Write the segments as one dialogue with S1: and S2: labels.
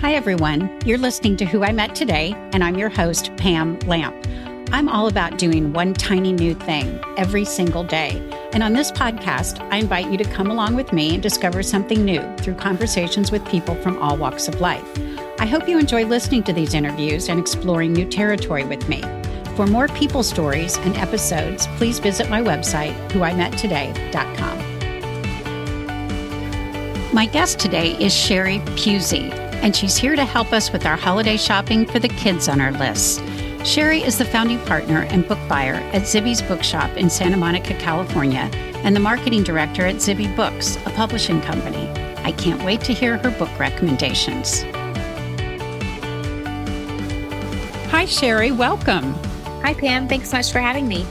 S1: Hi, everyone. You're listening to Who I Met Today, and I'm your host, Pam Lamp. I'm all about doing one tiny new thing every single day. And on this podcast, I invite you to come along with me and discover something new through conversations with people from all walks of life. I hope you enjoy listening to these interviews and exploring new territory with me. For more people stories and episodes, please visit my website, whoimettoday.com. My guest today is Sherri Puzey, and she's here to help us with our holiday shopping for the kids on our list. Sherri is the founding partner and book buyer at Zibby's Bookshop in Santa Monica, California, and the marketing director at Zibby Books, a publishing company. I can't wait to hear her book recommendations. Hi, Sherri. Welcome.
S2: Hi, Pam. Thanks so much for having me.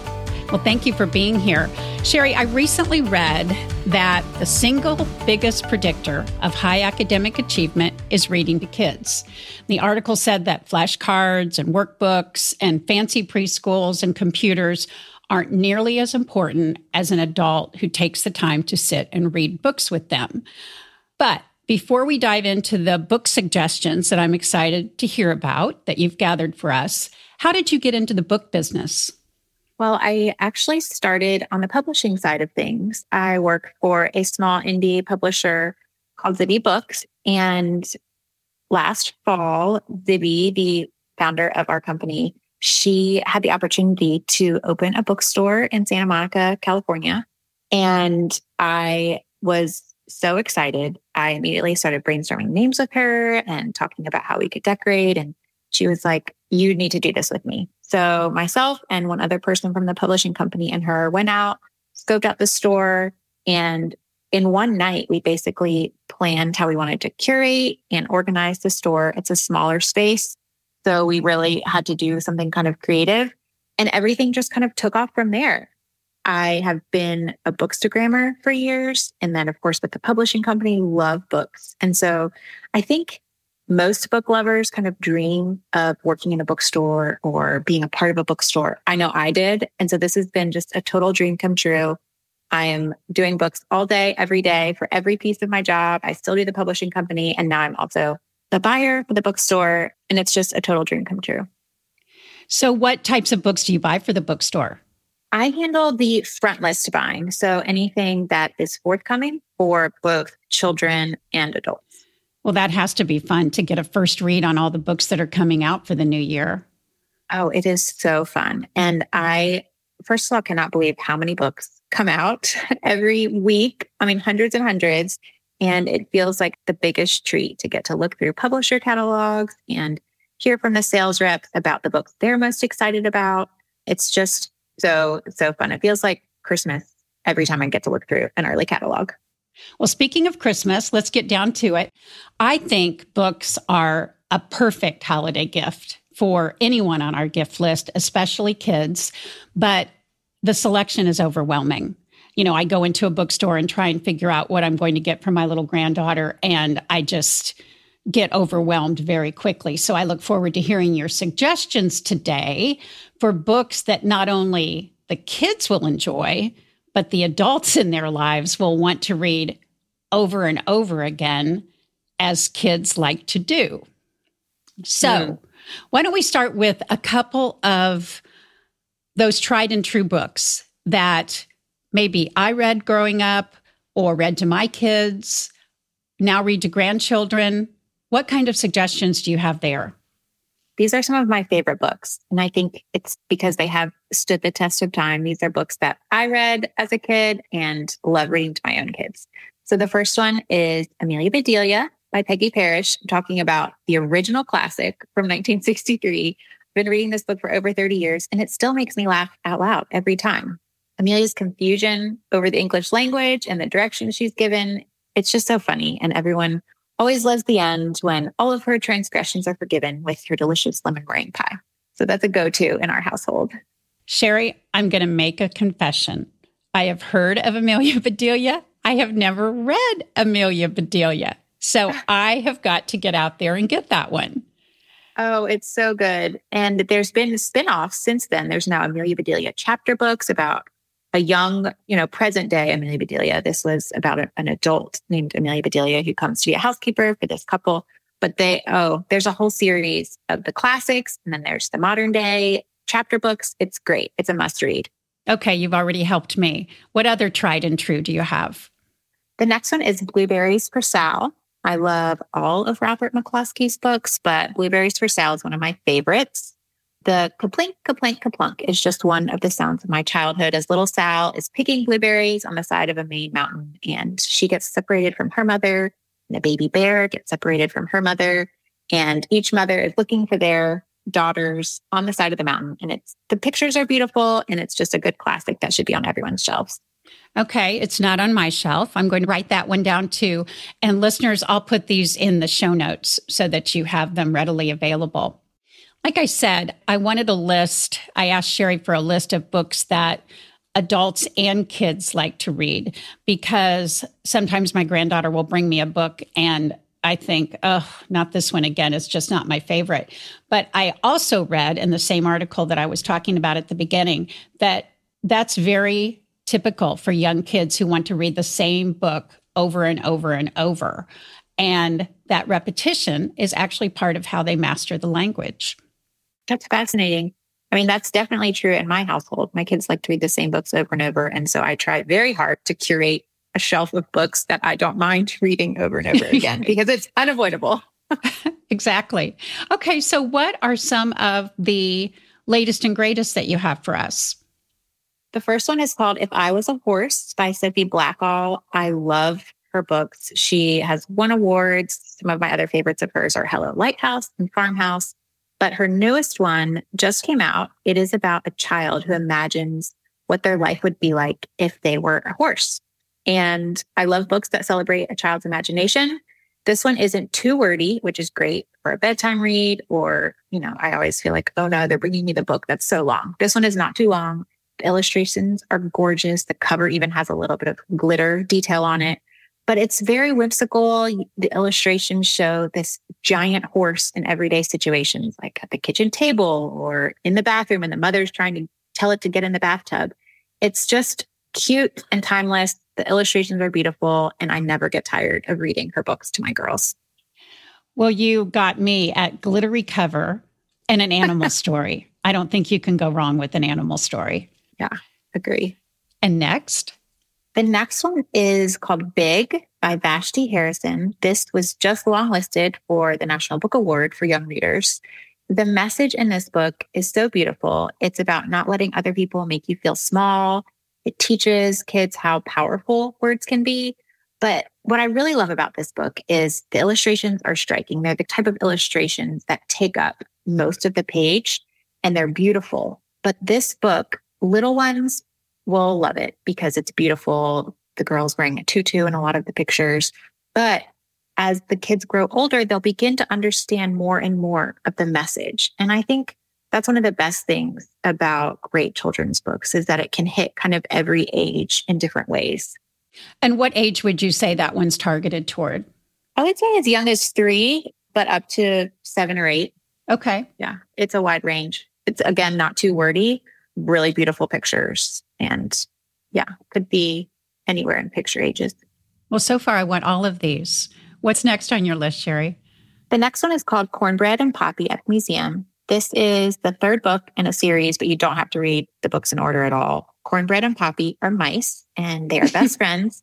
S1: Well, thank you for being here. Sherri, I recently read that the single biggest predictor of high academic achievement is reading to kids. The article said that flashcards and workbooks and fancy preschools and computers aren't nearly as important as an adult who takes the time to sit and read books with them. But before we dive into the book suggestions that I'm excited to hear about that you've gathered for us, how did you get into the book business?
S2: Well, I actually started on the publishing side of things. I work for a small indie publisher called Zibby Books. And last fall, Zibby, the founder of our company, she had the opportunity to open a bookstore in Santa Monica, California. And I was so excited. I immediately started brainstorming names with her and talking about how we could decorate. And she was like, You need to do this with me. So myself and one other person from the publishing company and her went out, scoped out the store, and in one night, we basically planned how we wanted to curate and organize the store. It's a smaller space. So we really had to do something kind of creative and everything just kind of took off from there. I have been a bookstagrammer for years. And then, of course, with the publishing company, love books. And so I think most book lovers kind of dream of working in a bookstore or being a part of a bookstore. I know I did. And so this has been just a total dream come true. I am doing books all day, every day for every piece of my job. I still do the publishing company. And now I'm also the buyer for the bookstore. And it's just a total dream come true.
S1: So, what types of books do you buy for the bookstore?
S2: I handle the front list buying. So, anything that is forthcoming for both children and adults.
S1: Well, that has to be fun to get a first read on all the books that are coming out for the new year.
S2: Oh, it is so fun. And I, first of all, cannot believe how many books come out every week. I mean, hundreds and hundreds. And it feels like the biggest treat to get to look through publisher catalogs and hear from the sales reps about the books they're most excited about. It's just so, so fun. It feels like Christmas every time I get to look through an early catalog.
S1: Well, speaking of Christmas, let's get down to it. I think books are a perfect holiday gift for anyone on our gift list, especially kids, but the selection is overwhelming. You know, I go into a bookstore and try and figure out what I'm going to get for my little granddaughter, and I just get overwhelmed very quickly. So I look forward to hearing your suggestions today for books that not only the kids will enjoy, but the adults in their lives will want to read over and over again, as kids like to do. So, mm. why don't we start with a couple of those tried and true books that maybe I read growing up or read to my kids, now read to grandchildren? What kind of suggestions do you have there?
S2: These are some of my favorite books. And I think it's because they have stood the test of time. These are books that I read as a kid and love reading to my own kids. So the first one is Amelia Bedelia by Peggy Parish, I'm talking about the original classic from 1963. I've been reading this book for over 30 years and it still makes me laugh out loud every time. Amelia's confusion over the English language and the direction she's given, it's just so funny. And everyone always loves the end when all of her transgressions are forgiven with her delicious lemon meringue pie. So that's a go to in our household.
S1: Sherri, I'm going to make a confession. I have heard of Amelia Bedelia. I have never read Amelia Bedelia. So I have got to get out there and get that one.
S2: Oh, it's so good. And there's been spin-offs since then. There's now Amelia Bedelia chapter books about a young, you know, present day Amelia Bedelia. This was about a, an adult named Amelia Bedelia who comes to be a housekeeper for this couple. but they, oh, there's a whole series of the classics and then there's the modern day chapter books. It's great. It's a must read.
S1: Okay, you've already helped me. What other tried and true do you have?
S2: The next one is Blueberries for Sal. I love all of Robert McCloskey's books, but Blueberries for Sal is one of my favorites. The kaplink, kaplink, kaplunk is just one of the sounds of my childhood as little Sal is picking blueberries on the side of a Maine mountain and she gets separated from her mother and the baby bear gets separated from her mother and each mother is looking for their daughters on the side of the mountain and it's the pictures are beautiful and it's just a good classic that should be on everyone's shelves.
S1: Okay, it's not on my shelf. I'm going to write that one down too. And listeners, I'll put these in the show notes so that you have them readily available. Like I said, I wanted a list. I asked Sherri for a list of books that adults and kids like to read because sometimes my granddaughter will bring me a book and I think, oh, not this one again. It's just not my favorite. But I also read in the same article that I was talking about at the beginning that that's very typical for young kids who want to read the same book over and over and over. And that repetition is actually part of how they master the language.
S2: That's fascinating. I mean, that's definitely true in my household. My kids like to read the same books over and over. And so I try very hard to curate a shelf of books that I don't mind reading over and over again because it's unavoidable.
S1: exactly. Okay. So, what are some of the latest and greatest that you have for us?
S2: The first one is called If I Was a Horse by Sophie Blackall. I love her books. She has won awards. Some of my other favorites of hers are Hello Lighthouse and Farmhouse. But her newest one just came out. It is about a child who imagines what their life would be like if they were a horse. And I love books that celebrate a child's imagination. This one isn't too wordy, which is great for a bedtime read. Or, you know, I always feel like, oh no, they're bringing me the book that's so long. This one is not too long. The illustrations are gorgeous. The cover even has a little bit of glitter detail on it but it's very whimsical. The illustrations show this giant horse in everyday situations, like at the kitchen table or in the bathroom, and the mother's trying to tell it to get in the bathtub. It's just cute and timeless. The illustrations are beautiful, and I never get tired of reading her books to my girls.
S1: Well, you got me at glittery cover and an animal story. I don't think you can go wrong with an animal story.
S2: Yeah, agree.
S1: And next?
S2: The next one is called Big by Vashti Harrison. This was just longlisted for the National Book Award for young readers. The message in this book is so beautiful. It's about not letting other people make you feel small. It teaches kids how powerful words can be. But what I really love about this book is the illustrations are striking. They're the type of illustrations that take up most of the page and they're beautiful. But this book, little ones will love it because it's beautiful. The girl's wearing a tutu in a lot of the pictures. But as the kids grow older, they'll begin to understand more and more of the message. And I think that's one of the best things about great children's books is that it can hit kind of every age in different ways.
S1: And what age would you say that one's targeted toward?
S2: I would say as young as three, but up to seven or eight.
S1: Okay.
S2: Yeah. It's a wide range. It's again not too wordy, really beautiful pictures. And yeah, could be anywhere in picture ages.
S1: Well, so far I want all of these. What's next on your list, Sherri?
S2: The next one is called Cornbread and Poppy at the Museum. This is the third book in a series, but you don't have to read the books in order at all. Cornbread and Poppy are mice and they are best friends,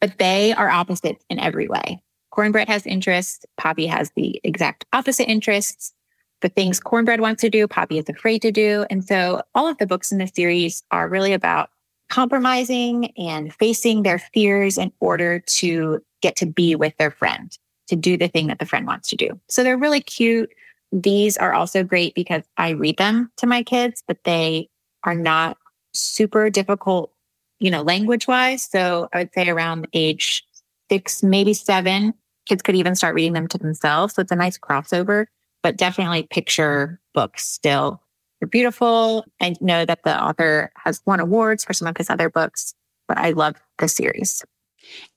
S2: but they are opposites in every way. Cornbread has interests, Poppy has the exact opposite interests the things Cornbread wants to do, Poppy is afraid to do. And so all of the books in the series are really about compromising and facing their fears in order to get to be with their friend, to do the thing that the friend wants to do. So they're really cute. These are also great because I read them to my kids, but they are not super difficult, you know, language wise. So I would say around age six, maybe seven, kids could even start reading them to themselves. So it's a nice crossover but definitely picture books still. They're beautiful. I know that the author has won awards for some of his other books, but I love the series.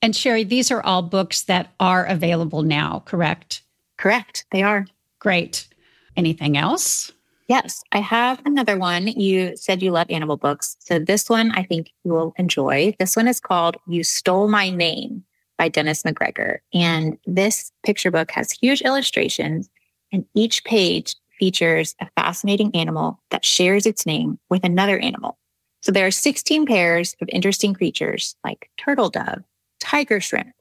S1: And Sherri, these are all books that are available now, correct?
S2: Correct. They are.
S1: Great. Anything else?
S2: Yes, I have another one. You said you love animal books. So this one I think you will enjoy. This one is called You Stole My Name by Dennis McGregor. And this picture book has huge illustrations, and each page features a fascinating animal that shares its name with another animal. So there are 16 pairs of interesting creatures like turtle dove, tiger shrimp,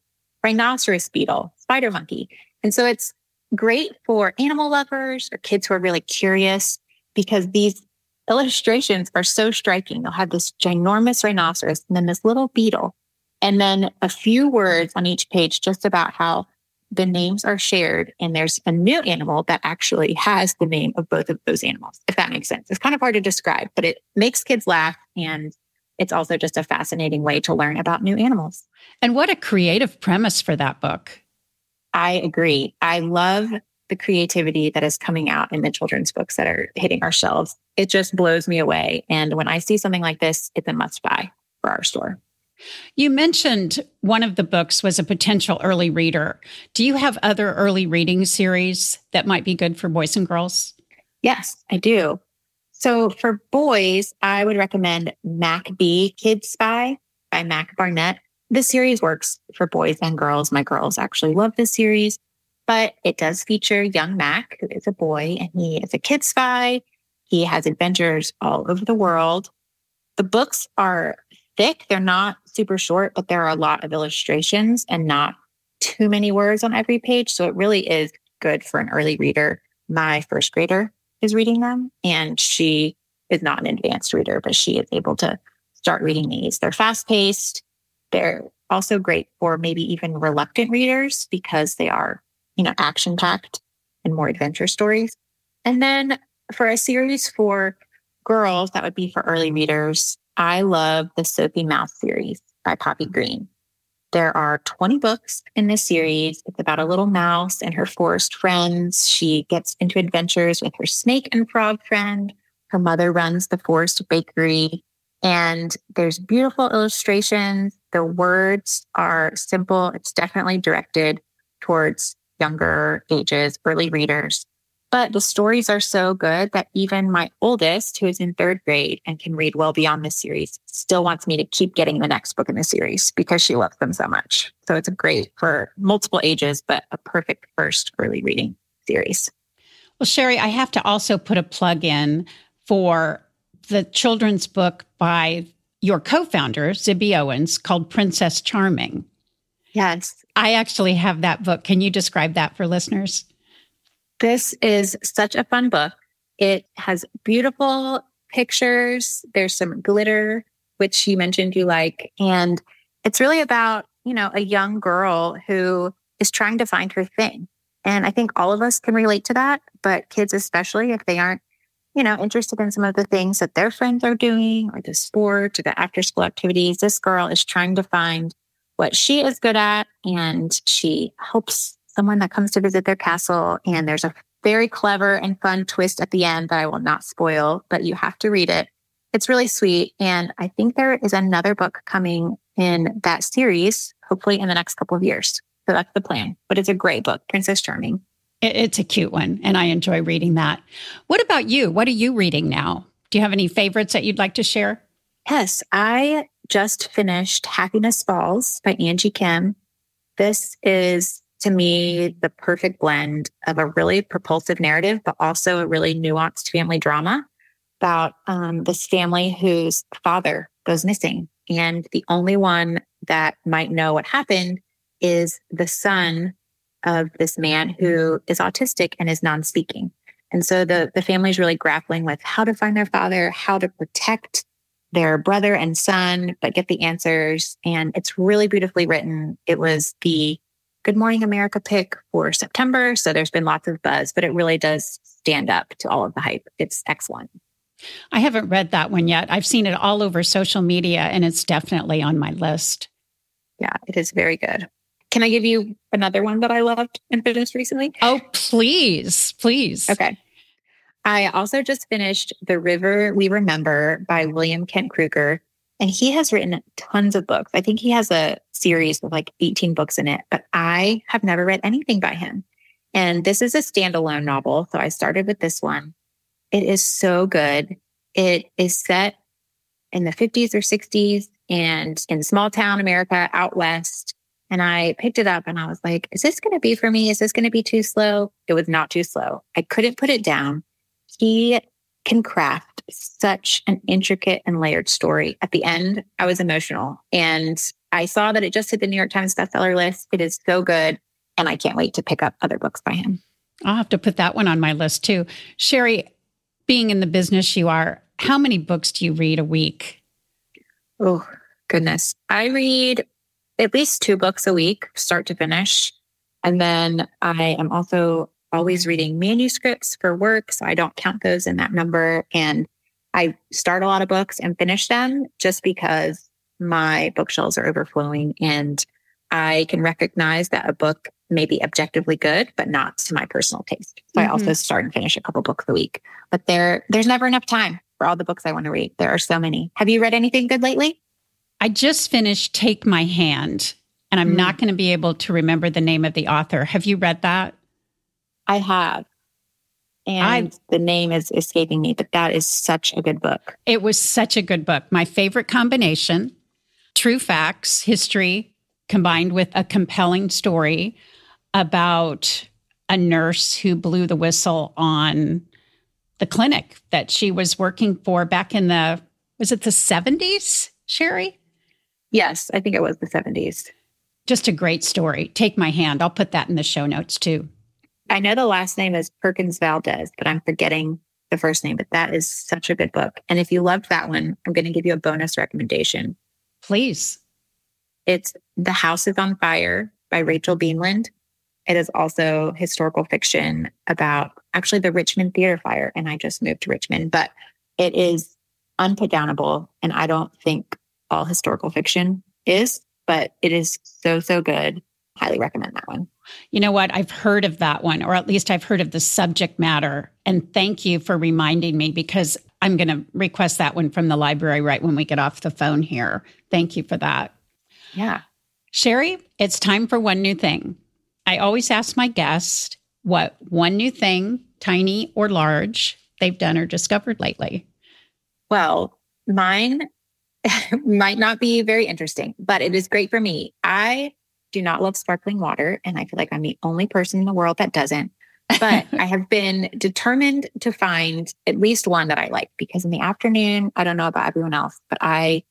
S2: rhinoceros beetle, spider monkey. And so it's great for animal lovers or kids who are really curious because these illustrations are so striking. They'll have this ginormous rhinoceros and then this little beetle, and then a few words on each page just about how the names are shared and there's a new animal that actually has the name of both of those animals, if that makes sense. It's kind of hard to describe, but it makes kids laugh and it's also just a fascinating way to learn about new animals.
S1: And what a creative premise for that book.
S2: I agree. I love the creativity that is coming out in the children's books that are hitting our shelves. It just blows me away. And when I see something like this, it's a must buy for our store.
S1: You mentioned one of the books was a potential early reader. Do you have other early reading series that might be good for boys and girls?
S2: Yes, I do. So for boys, I would recommend Mac B Kid Spy by Mac Barnett. This series works for boys and girls. My girls actually love this series, but it does feature young Mac, who is a boy and he is a kid spy. He has adventures all over the world. The books are thick. They're not super short, but there are a lot of illustrations and not too many words on every page. So it really is good for an early reader. My first grader is reading them and she is not an advanced reader, but she is able to start reading these. They're fast paced. They're also great for maybe even reluctant readers because they are, you know, action packed and more adventure stories. And then for a series for girls, that would be for early readers. I love the Sophie Mouse series by Poppy mm-hmm. Green. There are 20 books in this series. It's about a little mouse and her forest friends. She gets into adventures with her snake and frog friend. Her mother runs the forest bakery. And there's beautiful illustrations. The words are simple. It's definitely directed towards younger ages, early readers. But the stories are so good that even my oldest, who is in third grade and can read well beyond the series, still wants me to keep getting the next book in the series because she loves them so much. So it's a great for multiple ages, but a perfect first early reading series.
S1: Well, Sherri, I have to also put a plug in for the children's book by your co founder, Zibby Owens, called Princess Charming.
S2: Yes.
S1: I actually have that book. Can you describe that for listeners?
S2: This is such a fun book. It has beautiful pictures. There's some glitter, which you mentioned you like. And it's really about, you know, a young girl who is trying to find her thing. And I think all of us can relate to that, but kids, especially if they aren't, you know, interested in some of the things that their friends are doing or the sport or the after school activities, this girl is trying to find what she is good at. And she helps someone that comes to visit their castle. And there's a very clever and fun twist at the end that I will not spoil, but you have to read it. It's really sweet. And I think there is another book coming in that series, hopefully in the next couple of years. So that's the plan. But it's a great book, Princess Charming.
S1: It's a cute one, and I enjoy reading that. What about you? What are you reading now? Do you have any favorites that you'd like to share?
S2: Yes, I just finished Happiness Falls by Angie Kim. This is to me the perfect blend of a really propulsive narrative, but also a really nuanced family drama about um, this family whose father goes missing. And the only one that might know what happened is the son of this man who is autistic and is non speaking. And so the, the family is really grappling with how to find their father, how to protect their brother and son, but get the answers. And it's really beautifully written. It was the Good Morning America pick for September. So there's been lots of buzz, but it really does stand up to all of the hype. It's excellent.
S1: I haven't read that one yet. I've seen it all over social media and it's definitely on my list.
S2: Yeah, it is very good. Can I give you another one that I loved and finished recently?
S1: Oh, please, please.
S2: Okay. I also just finished The River We Remember by William Kent Krueger. And he has written tons of books. I think he has a series with like 18 books in it, but I have never read anything by him. And this is a standalone novel. So I started with this one. It is so good. It is set in the 50s or 60s and in small town America out west. and I picked it up and I was like, is this going to be for me? Is this going to be too slow? It was not too slow. I couldn't put it down. He can craft such an intricate and layered story. At the end, I was emotional and I saw that it just hit the New York Times bestseller list. It is so good. And I can't wait to pick up other books by him.
S1: I'll have to put that one on my list too. Sherri, being in the business you are, how many books do you read a week?
S2: Oh, goodness. I read at least two books a week, start to finish. And then I am also always reading manuscripts for work. So I don't count those in that number. And I start a lot of books and finish them just because my bookshelves are overflowing and I can recognize that a book may be objectively good, but not to my personal taste. So mm-hmm. I also mm-hmm. start and finish a couple books a week. But there, there's never enough time for all the books I want to read. There are so many. Have you read anything good lately?
S1: I just finished Take My Hand, and I'm mm. not going to be able to remember the name of the author. Have you read that?
S2: I have. And I, the name is escaping me, but that is such a good book.
S1: It was such a good book. My favorite combination true facts, history, combined with a compelling story about a nurse who blew the whistle on the clinic that she was working for back in the was it the 70s sherri
S2: Yes, I think it was the 70s.
S1: Just a great story. Take my hand. I'll put that in the show notes too.
S2: I know the last name is Perkins Valdez, but I'm forgetting the first name, but that is such a good book. And if you loved that one, I'm going to give you a bonus recommendation.
S1: Please.
S2: It's The House is on Fire by Rachel Beanland. It is also historical fiction about actually the Richmond Theater Fire. And I just moved to Richmond, but it is unputdownable. And I don't think all historical fiction is, but it is so, so good. Highly recommend that one.
S1: You know what? I've heard of that one, or at least I've heard of the subject matter. And thank you for reminding me because I'm going to request that one from the library right when we get off the phone here. Thank you for that.
S2: Yeah.
S1: Sherri, it's time for one new thing. I always ask my guests what one new thing, tiny or large, they've done or discovered lately.
S2: Well, mine might not be very interesting, but it is great for me. I do not love sparkling water, and I feel like I'm the only person in the world that doesn't. But I have been determined to find at least one that I like because in the afternoon, I don't know about everyone else, but I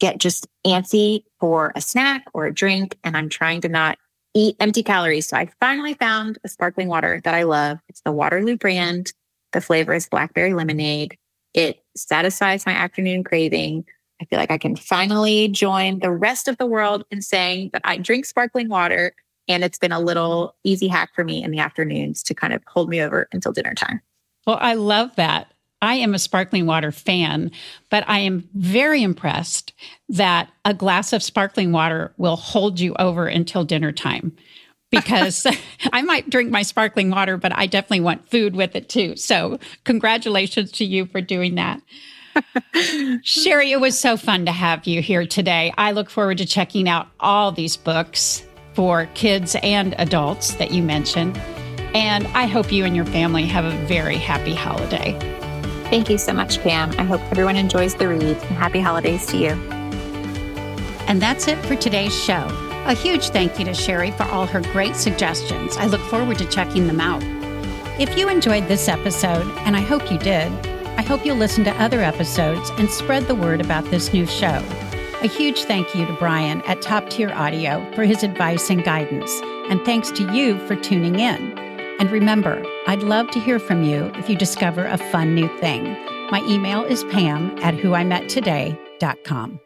S2: get just antsy for a snack or a drink, and I'm trying to not eat empty calories. So I finally found a sparkling water that I love. It's the Waterloo brand. The flavor is blackberry lemonade. It satisfies my afternoon craving. I feel like I can finally join the rest of the world in saying that I drink sparkling water. And it's been a little easy hack for me in the afternoons to kind of hold me over until dinner time.
S1: Well, I love that. I am a sparkling water fan, but I am very impressed that a glass of sparkling water will hold you over until dinner time because I might drink my sparkling water, but I definitely want food with it too. So, congratulations to you for doing that. Sherri, it was so fun to have you here today. I look forward to checking out all these books for kids and adults that you mentioned. And I hope you and your family have a very happy holiday.
S2: Thank you so much, Pam. I hope everyone enjoys the read and happy holidays to you.
S1: And that's it for today's show. A huge thank you to Sherri for all her great suggestions. I look forward to checking them out. If you enjoyed this episode, and I hope you did, I hope you'll listen to other episodes and spread the word about this new show. A huge thank you to Brian at Top Tier Audio for his advice and guidance, and thanks to you for tuning in. And remember, I'd love to hear from you if you discover a fun new thing. My email is pam at whoimettoday.com.